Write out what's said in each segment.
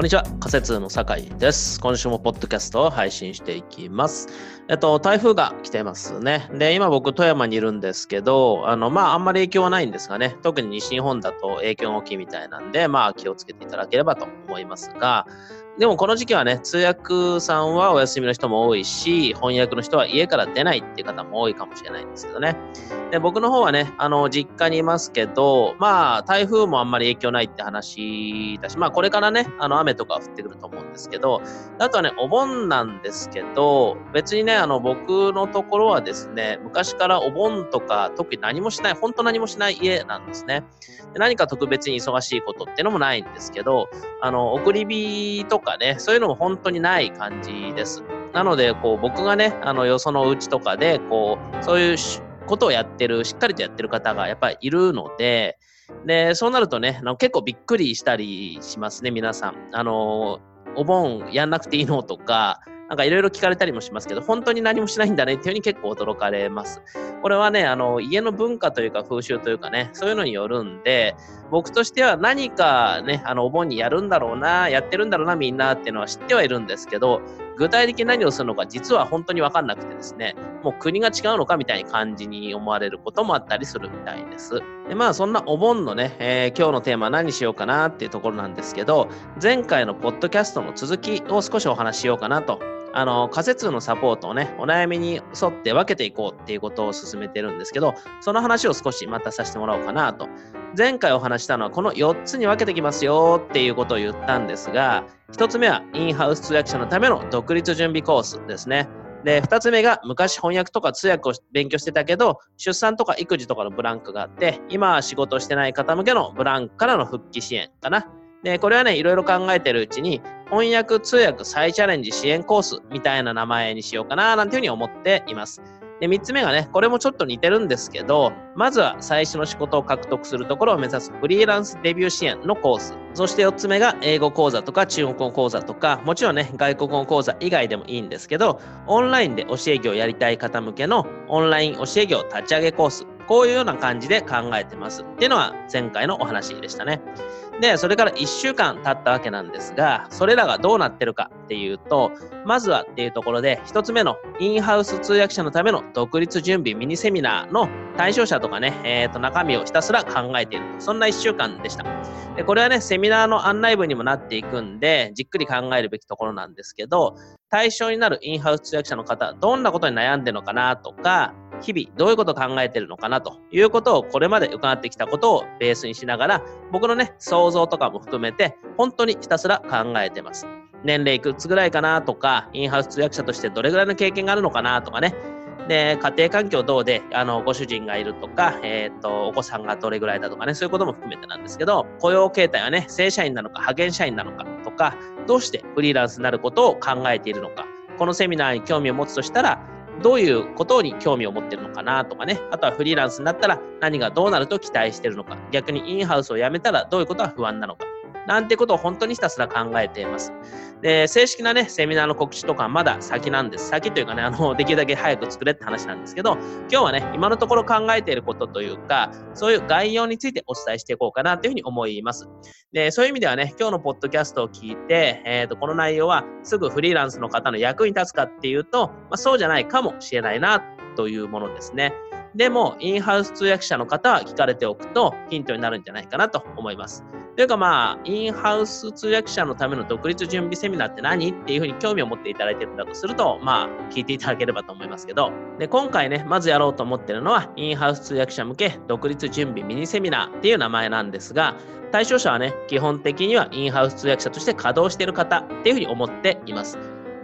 こんにちは、仮説の酒井です。今週もポッドキャストを配信していきます。えっと、台風が来てますね。で、今僕、富山にいるんですけど、あの、まあ、あんまり影響はないんですがね、特に西日本だと影響が大きいみたいなんで、まあ、気をつけていただければと思いますが、でもこの時期はね、通訳さんはお休みの人も多いし、翻訳の人は家から出ないっていう方も多いかもしれないんですけどね。で、僕の方はね、あの、実家にいますけど、まあ、台風もあんまり影響ないって話だし、まあ、これからね、あの、雨とか降ってくると思うんですけど、あとはね、お盆なんですけど、別にね、あの、僕のところはですね、昔からお盆とか特に何もしない、本当何もしない家なんですね。で何か特別に忙しいことっていうのもないんですけど、あの、送り火とかね、そういうのも本当にない感じです。なので、こう、僕がね、あの、よそのうちとかで、こう、そういうことをやってる、しっかりとやってる方がやっぱりいるので、で、そうなるとね、結構びっくりしたりしますね、皆さん。あの、お盆やんなくていいのとか、なんかいろいろ聞かれたりもしますけど、本当に何もしないんだねっていうふうに結構驚かれます。これはね、あの、家の文化というか風習というかね、そういうのによるんで、僕としては何かね、あの、お盆にやるんだろうな、やってるんだろうな、みんなっていうのは知ってはいるんですけど、具体的に何をするのか実は本当にわかんなくてですね、もう国が違うのかみたいな感じに思われることもあったりするみたいです。でまあそんなお盆のね、えー、今日のテーマ何しようかなっていうところなんですけど、前回のポッドキャストの続きを少しお話ししようかなとあの、仮説のサポートをね、お悩みに沿って分けていこうっていうことを進めてるんですけど、その話を少しまたさせてもらおうかなと。前回お話したのはこの4つに分けてきますよっていうことを言ったんですが、1つ目はインハウス通訳者のための独立準備コースですね。で、2つ目が昔翻訳とか通訳を勉強してたけど、出産とか育児とかのブランクがあって、今は仕事してない方向けのブランクからの復帰支援かな。で、これはね、いろいろ考えてるうちに、翻訳通訳再チャレンジ支援コースみたいな名前にしようかな、なんていうふうに思っています。で、3つ目がね、これもちょっと似てるんですけど、まずは最初の仕事を獲得するところを目指すフリーランスデビュー支援のコース。そして4つ目が英語講座とか中国語講座とか、もちろんね、外国語講座以外でもいいんですけど、オンラインで教え業をやりたい方向けのオンライン教え業立ち上げコース。こういうような感じで考えてます。っていうのは前回のお話でしたね。で、それから1週間経ったわけなんですが、それらがどうなってるかっていうと、まずはっていうところで、1つ目のインハウス通訳者のための独立準備ミニセミナーの対象者とかね、え、ー、と、中身をひたすら考えている。そんな1週間でした。で、これはね、セミナーの案内文にもなっていくんで、じっくり考えるべきところなんですけど、対象になるインハウス通訳者の方、どんなことに悩んでるのかなとか、日々どういうことを考えてるのかなということをこれまで伺ってきたことをベースにしながら僕のね想像とかも含めて本当にひたすら考えてます。年齢いくつぐらいかなとか、インハウス通訳者としてどれぐらいの経験があるのかなとかね。で、家庭環境どうで、あの、ご主人がいるとか、えっ、ー、と、お子さんがどれぐらいだとかね、そういうことも含めてなんですけど、雇用形態はね、正社員なのか派遣社員なのかとか、どうしてフリーランスになることを考えているのか、このセミナーに興味を持つとしたら、どういうことに興味を持ってるのかなとかね、あとはフリーランスになったら何がどうなると期待してるのか、逆にインハウスを辞めたらどういうことは不安なのか、なんてことを本当にひたすら考えています。で、正式なね、セミナーの告知とかまだ先なんです。先というかね、あの、できるだけ早く作れって話なんですけど、今日はね、今のところ考えていることというか、そういう概要についてお伝えしていこうかなというふうに思います。で、そういう意味ではね、今日のポッドキャストを聞いて、えっ、ー、と、この内容はすぐフリーランスの方の役に立つかっていうと、まあ、そうじゃないかもしれないなというものですね。でも、インハウス通訳者の方は聞かれておくとヒントになるんじゃないかなと思います。というかまあ、インハウス通訳者のための独立準備セミナーって何？っていうふうに興味を持っていただいてるんだとすると、まあ、聞いていただければと思いますけど、で、今回ね、まずやろうと思ってるのは、インハウス通訳者向け独立準備ミニセミナーっていう名前なんですが、対象者はね、基本的にはインハウス通訳者として稼働している方っていうふうに思っています。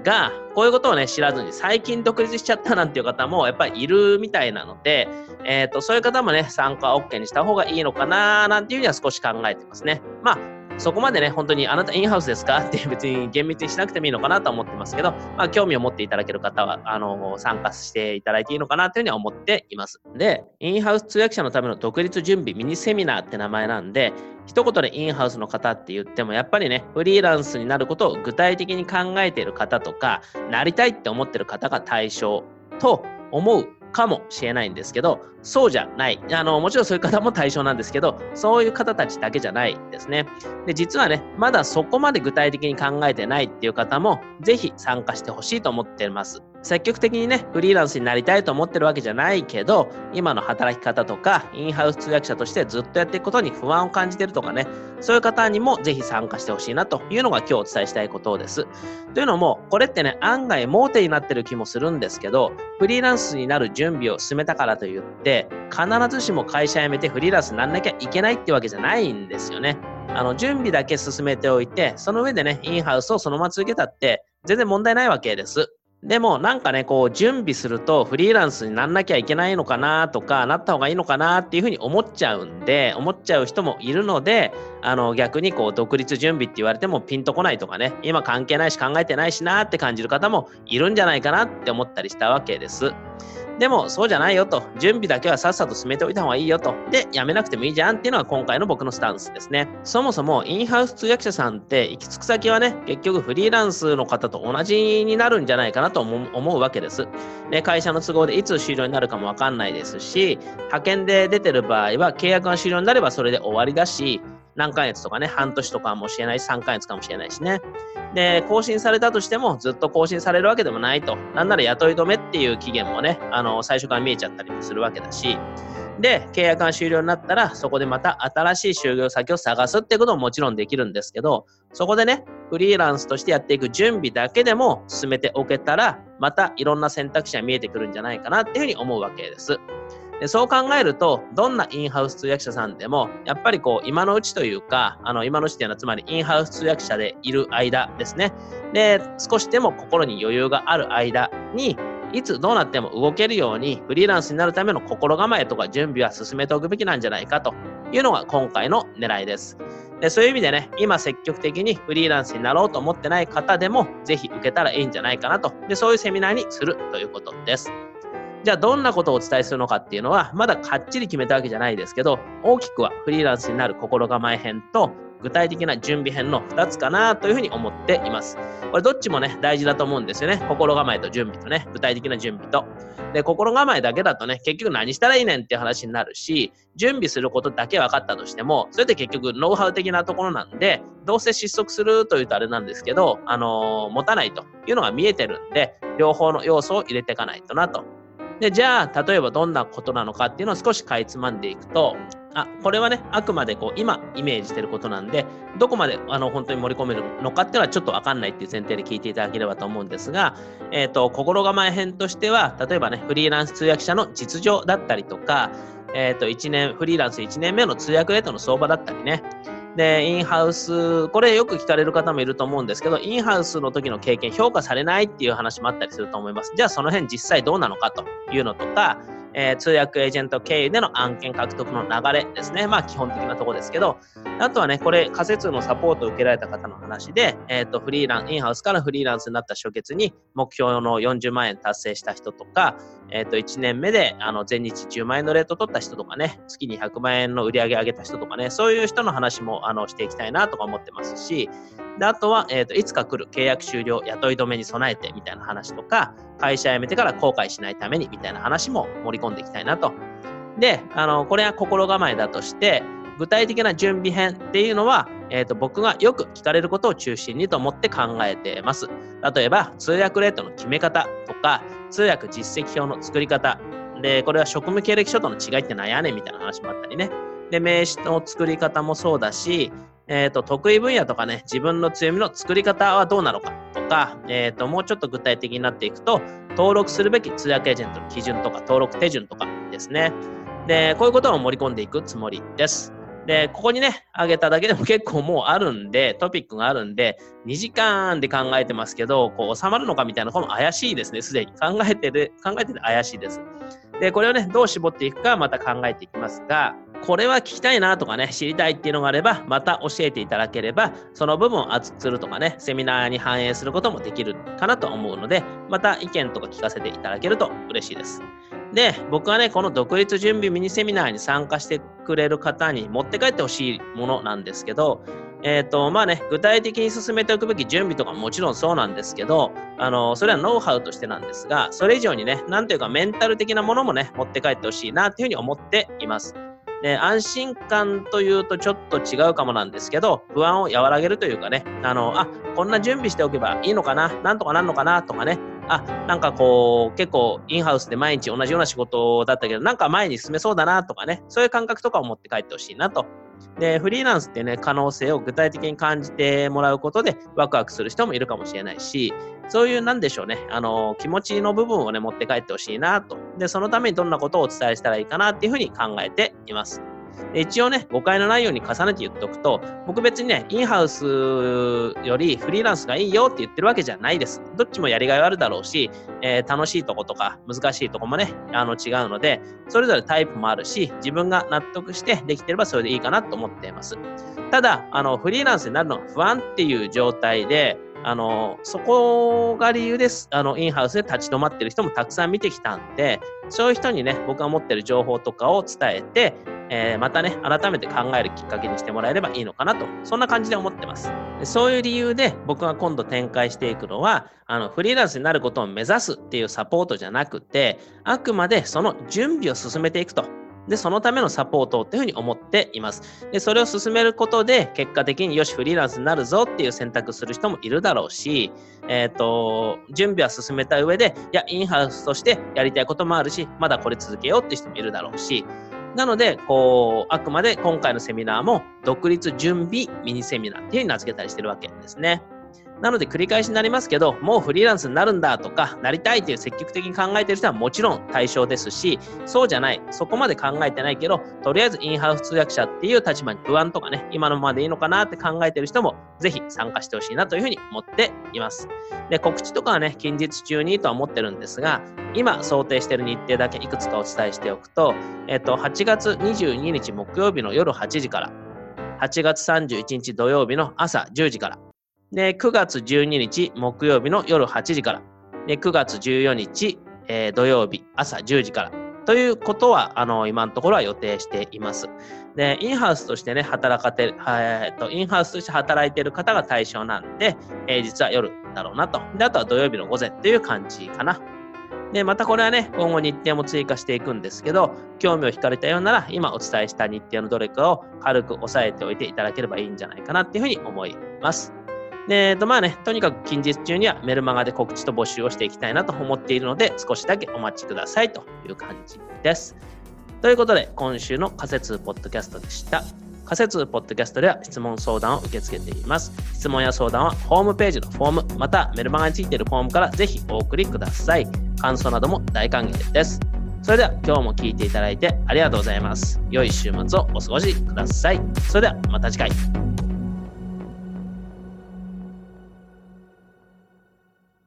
が、こういうことをね、知らずに最近独立しちゃったなんていう方もやっぱりいるみたいなので、えっ、ー、と、そういう方もね、参加 OK にした方がいいのかななんていうふうには少し考えてますね。まあ、そこまでね、本当にあなたインハウスですか？って別に厳密にしなくてもいいのかなと思ってますけど、まあ、興味を持っていただける方は、あの、参加していただいていいのかなというふうには思っています。で、インハウス通訳者のための独立準備ミニセミナーって名前なんで、一言でインハウスの方って言っても、やっぱりね、フリーランスになることを具体的に考えている方とか、なりたいって思ってる方が対象と思うかもしれないんですけど、そうじゃない。あの、もちろんそういう方も対象なんですけど、そういう方たちだけじゃないですね。で、実はね、まだそこまで具体的に考えてないっていう方も、ぜひ参加してほしいと思っています。積極的にね、フリーランスになりたいと思ってるわけじゃないけど、今の働き方とか、インハウス通訳者としてずっとやっていくことに不安を感じてるとかね、そういう方にもぜひ参加してほしいなというのが今日お伝えしたいことです。というのも、これってね、案外盲点になってる気もするんですけど、フリーランスになる準備を進めたからといって、必ずしも会社辞めてフリーランスになんなきゃいけないってわけじゃないんですよね。あの、準備だけ進めておいて、その上でね、インハウスをそのまま続けたって、全然問題ないわけです。でもなんかね、こう準備するとフリーランスになんなきゃいけないのかなとか、なった方がいいのかなっていうふうに思っちゃうんで、思っちゃう人もいるので、あの逆にこう独立準備って言われてもピンとこないとかね、今関係ないし考えてないしなって感じる方もいるんじゃないかなって思ったりしたわけです。でも、そうじゃないよと。準備だけはさっさと進めておいた方がいいよと。で、やめなくてもいいじゃんっていうのが今回の僕のスタンスですね。そもそも、インハウス通訳者さんって行き着く先はね、結局フリーランスの方と同じになるんじゃないかなと思うわけです。で、会社の都合でいつ終了になるかもわかんないですし、派遣で出てる場合は契約が終了になればそれで終わりだし、何ヶ月とかね、半年とかもしれないし、3ヶ月かもしれないしね。で、更新されたとしても、ずっと更新されるわけでもないと。なんなら雇い止めっていう期限もね、あの、最初から見えちゃったりもするわけだし、で、契約が終了になったら、そこでまた新しい就業先を探すっていうことももちろんできるんですけど、そこでね、フリーランスとしてやっていく準備だけでも進めておけたら、またいろんな選択肢が見えてくるんじゃないかなっていうふうに思うわけです。でそう考えると、どんなインハウス通訳者さんでも、やっぱりこう、今のうちというか、あの、今のうちっていうのは、つまりインハウス通訳者でいる間ですね。で、少しでも心に余裕がある間に、いつどうなっても動けるように、フリーランスになるための心構えとか準備は進めておくべきなんじゃないかというのが今回の狙いです。でそういう意味でね、今積極的にフリーランスになろうと思ってない方でも、ぜひ受けたらいいんじゃないかなと。で、そういうセミナーにするということです。じゃあどんなことをお伝えするのかっていうのは、まだかっちり決めたわけじゃないですけど、大きくはフリーランスになる心構え編と、具体的な準備編の2つかなというふうに思っています。これどっちもね、大事だと思うんですよね。心構えと準備とね、具体的な準備と。で、心構えだけだとね、結局何したらいいねんっていう話になるし、準備することだけ分かったとしても、それって結局ノウハウ的なところなんで、どうせ失速するというとあれなんですけど、あのー、持たないというのが見えてるんで、両方の要素を入れていかないとなとで、じゃあ、例えばどんなことなのかっていうのを少しかいつまんでいくと、あ、これはね、あくまでこう、今イメージしてることなんで、どこまであの本当に盛り込めるのかっていうのはちょっとわかんないっていう前提で聞いていただければと思うんですが、えっ、ー、と、心構え編としては、例えばね、フリーランス通訳者の実情だったりとか、えっ、ー、と、1年、フリーランス1年目の通訳レートの相場だったりね、で、インハウス、これよく聞かれる方もいると思うんですけど、インハウスの時の経験評価されないっていう話もあったりすると思います。じゃあその辺実際どうなのかというのとか、えー、通訳エージェント経由での案件獲得の流れですね。まあ基本的なところですけど、あとはね、これ仮説のサポートを受けられた方の話で、えっ、ー、と、フリーラン、インハウスからフリーランスになった初月に目標の40万円達成した人とか、えっ、ー、と、1年目で、あの、前日10万円のレート取った人とかね、月に100万円の売り上げ上げた人とかね、そういう人の話も、あの、していきたいなとか思ってますし、で、あとは、えっ、と、いつか来る契約終了、雇い止めに備えてみたいな話とか、会社辞めてから後悔しないためにみたいな話も盛り込んでいきたいなと。で、あの、これは心構えだとして、具体的な準備編っていうのは、えっ、ー、と、僕がよく聞かれることを中心にと思って考えてます。例えば、通訳レートの決め方とか、通訳実績表の作り方。で、これは職務経歴書との違いって何やねんみたいな話もあったりね。で、名刺の作り方もそうだし、えっ、ー、と、得意分野とかね、自分の強みの作り方はどうなのかとか、えっ、ー、と、もうちょっと具体的になっていくと、登録するべき通訳エージェントの基準とか、登録手順とかですね。で、こういうことを盛り込んでいくつもりです。で、ここにね、あげただけでも結構もうあるんで、トピックがあるんで、2時間で考えてますけど、こう収まるのかみたいな、この怪しいですね、すでに。考えてる、考えてて怪しいです。で、これをね、どう絞っていくかまた考えていきますが、これは聞きたいなとかね、知りたいっていうのがあれば、また教えていただければ、その部分を熱くするとかね、セミナーに反映することもできるかなと思うので、また意見とか聞かせていただけると嬉しいです。で、僕はね、この独立準備ミニセミナーに参加してくれる方に持って帰ってほしいものなんですけど、えっ、ー、と、まあね、具体的に進めておくべき準備とかももちろんそうなんですけど、あの、それはノウハウとしてなんですが、それ以上にね、なんというかメンタル的なものもね、持って帰ってほしいなというふうに思っています。で、安心感というとちょっと違うかもなんですけど、不安を和らげるというかね、あの、あ、こんな準備しておけばいいのかな、なんとかなんのかなとかね、あ、なんかこう、結構インハウスで毎日同じような仕事だったけど、なんか前に進めそうだなとかね、そういう感覚とかを持って帰ってほしいなと。で、フリーランスってね、可能性を具体的に感じてもらうことでワクワクする人もいるかもしれないし、そういう、なんでしょうね、あの、気持ちの部分をね、持って帰ってほしいなと。で、そのためにどんなことをお伝えしたらいいかなっていうふうに考えています。一応ね、誤解のないように重ねて言っておくと、僕別にね、インハウスよりフリーランスがいいよって言ってるわけじゃないです。どっちもやりがいはあるだろうし、えー、楽しいとことか難しいとこもね、あの違うので、それぞれタイプもあるし、自分が納得してできてればそれでいいかなと思っています。ただ、あの、フリーランスになるのが不安っていう状態で、あの、そこが理由です。あの、インハウスで立ち止まってる人もたくさん見てきたんで、そういう人にね、僕が持ってる情報とかを伝えて、えー、またね、改めて考えるきっかけにしてもらえればいいのかなと、そんな感じで思ってます。そういう理由で僕が今度展開していくのは、あの、フリーランスになることを目指すっていうサポートじゃなくて、あくまでその準備を進めていくと。で、そのためのサポートっていうふうに思っています。で、それを進めることで、結果的によし、フリーランスになるぞっていう選択する人もいるだろうし、えっ、ー、と、準備は進めた上で、いや、インハウスとしてやりたいこともあるし、まだこれ続けようって人もいるだろうし、なので、こう、あくまで今回のセミナーも、独立準備ミニセミナーっていうふうに名付けたりしてるわけですね。なので繰り返しになりますけど、もうフリーランスになるんだとか、なりたいという積極的に考えている人はもちろん対象ですし、そうじゃない、そこまで考えてないけど、とりあえずインハウス通訳者っていう立場に不安とかね、今のままでいいのかなって考えている人も、ぜひ参加してほしいなというふうに思っています。で、告知とかはね、近日中にとは思ってるんですが、今想定している日程だけいくつかお伝えしておくと、えっと、8月22日木曜日の夜8時から、8月31日土曜日の朝10時から、で、9月12日木曜日の夜8時から、で9月14日、えー、土曜日朝10時から、ということは、あの、今のところは予定しています。で、インハウスとしてね、働かてる、えっと、インハウスとして働いている方が対象なんで、えー、実は夜だろうなと。で、あとは土曜日の午前っていう感じかな。で、またこれはね、今後日程も追加していくんですけど、興味を惹かれたようなら、今お伝えした日程のどれかを軽く押さえておいていただければいいんじゃないかなっていうふうに思います。で、えっと、まあね、とにかく近日中にはメルマガで告知と募集をしていきたいなと思っているので、少しだけお待ちくださいという感じです。ということで、今週の仮説ポッドキャストでした。仮説ポッドキャストでは質問相談を受け付けています。質問や相談はホームページのフォーム、またメルマガについているフォームからぜひお送りください。感想なども大歓迎です。それでは今日も聴いていただいてありがとうございます。良い週末をお過ごしください。それではまた次回。